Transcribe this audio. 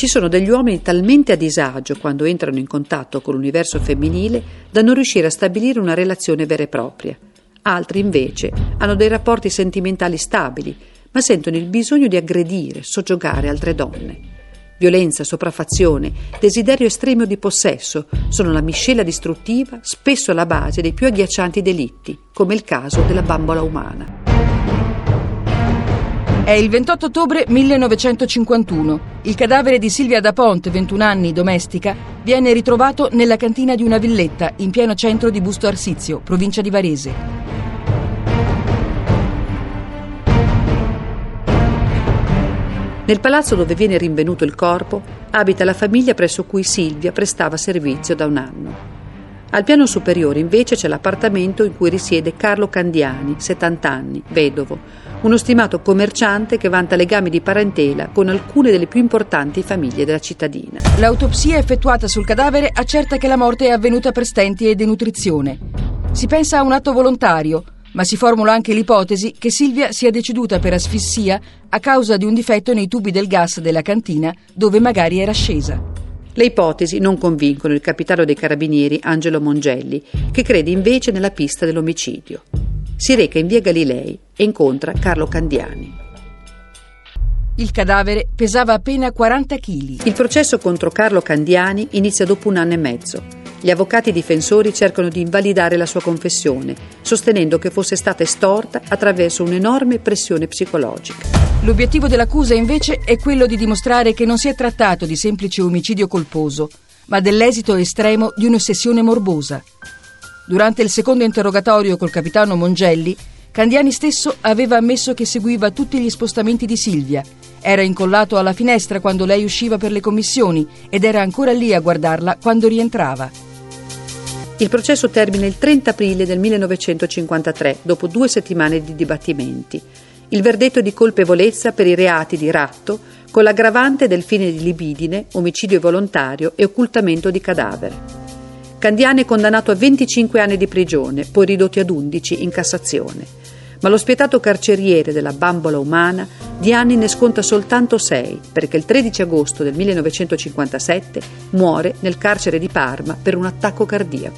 Ci sono degli uomini talmente a disagio quando entrano in contatto con l'universo femminile da non riuscire a stabilire una relazione vera e propria. Altri invece hanno dei rapporti sentimentali stabili, ma sentono il bisogno di aggredire, soggiogare altre donne. Violenza, sopraffazione, desiderio estremo di possesso sono la miscela distruttiva, spesso alla base dei più agghiaccianti delitti, come il caso della bambola umana. È il 28 ottobre 1951. Il cadavere di Silvia da Ponte, 21 anni, domestica, viene ritrovato nella cantina di una villetta in pieno centro di Busto Arsizio, provincia di Varese. Nel palazzo dove viene rinvenuto il corpo abita la famiglia presso cui Silvia prestava servizio da un anno. Al piano superiore invece c'è l'appartamento in cui risiede Carlo Candiani, 70 anni, vedovo, uno stimato commerciante che vanta legami di parentela con alcune delle più importanti famiglie della cittadina. L'autopsia effettuata sul cadavere accerta che la morte è avvenuta per stenti e denutrizione. Si pensa a un atto volontario, ma si formula anche l'ipotesi che Silvia sia deceduta per asfissia a causa di un difetto nei tubi del gas della cantina dove magari era scesa. Le ipotesi non convincono il capitano dei carabinieri Angelo Mongelli, che crede invece nella pista dell'omicidio si reca in via Galilei e incontra Carlo Candiani. Il cadavere pesava appena 40 kg. Il processo contro Carlo Candiani inizia dopo un anno e mezzo. Gli avvocati difensori cercano di invalidare la sua confessione, sostenendo che fosse stata estorta attraverso un'enorme pressione psicologica. L'obiettivo dell'accusa invece è quello di dimostrare che non si è trattato di semplice omicidio colposo, ma dell'esito estremo di un'ossessione morbosa. Durante il secondo interrogatorio col capitano Mongelli, Candiani stesso aveva ammesso che seguiva tutti gli spostamenti di Silvia. Era incollato alla finestra quando lei usciva per le commissioni ed era ancora lì a guardarla quando rientrava. Il processo termina il 30 aprile del 1953, dopo due settimane di dibattimenti. Il verdetto di colpevolezza per i reati di ratto, con l'aggravante del fine di libidine, omicidio volontario e occultamento di cadavere. Candiani è condannato a 25 anni di prigione, poi ridotti ad 11 in Cassazione. Ma lo spietato carceriere della bambola umana di anni ne sconta soltanto 6, perché il 13 agosto del 1957 muore nel carcere di Parma per un attacco cardiaco.